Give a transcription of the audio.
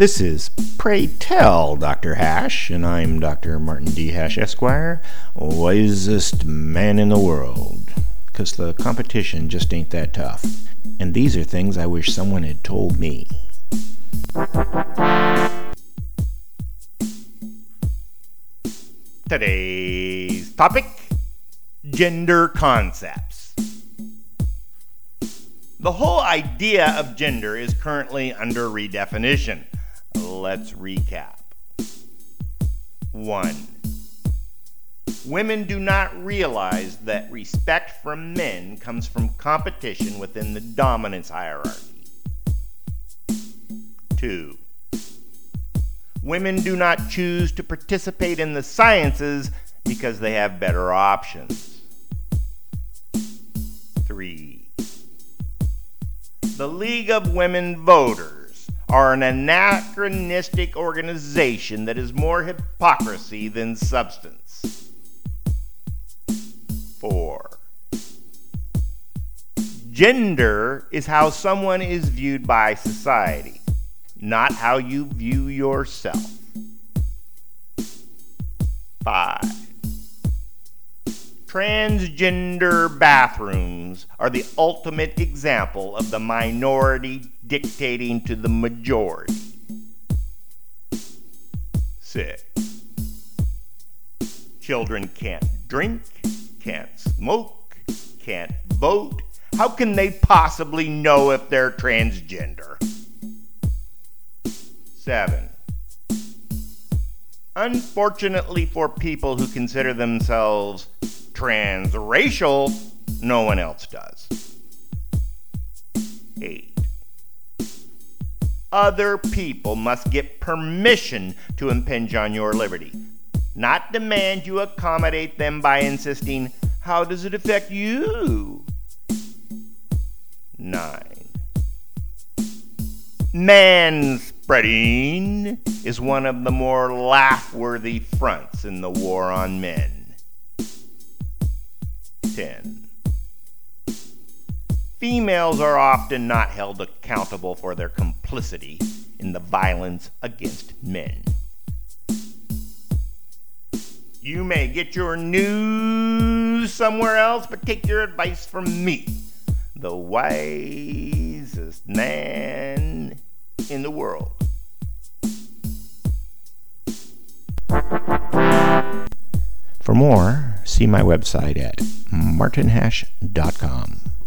This is Pray Tell Dr. Hash, and I'm Dr. Martin D. Hash, Esquire, wisest man in the world. Because the competition just ain't that tough. And these are things I wish someone had told me. Today's topic gender concepts. The whole idea of gender is currently under redefinition. Let's recap. 1. Women do not realize that respect from men comes from competition within the dominance hierarchy. 2. Women do not choose to participate in the sciences because they have better options. 3. The League of Women Voters are an anachronistic organization that is more hypocrisy than substance. 4. Gender is how someone is viewed by society not how you view yourself. 5. Transgender bathrooms are the ultimate example of the minority dictating to the majority. 6. Children can't drink, can't smoke, can't vote. How can they possibly know if they're transgender? 7. Unfortunately for people who consider themselves transracial, no one else does. 8. Other people must get permission to impinge on your liberty, not demand you accommodate them by insisting, How does it affect you? 9. Manspreading is one of the more laugh-worthy fronts in the war on men. 10. Females are often not held accountable for their complicity in the violence against men. You may get your news somewhere else, but take your advice from me, the wisest man in the world. For more, see my website at martinhash.com.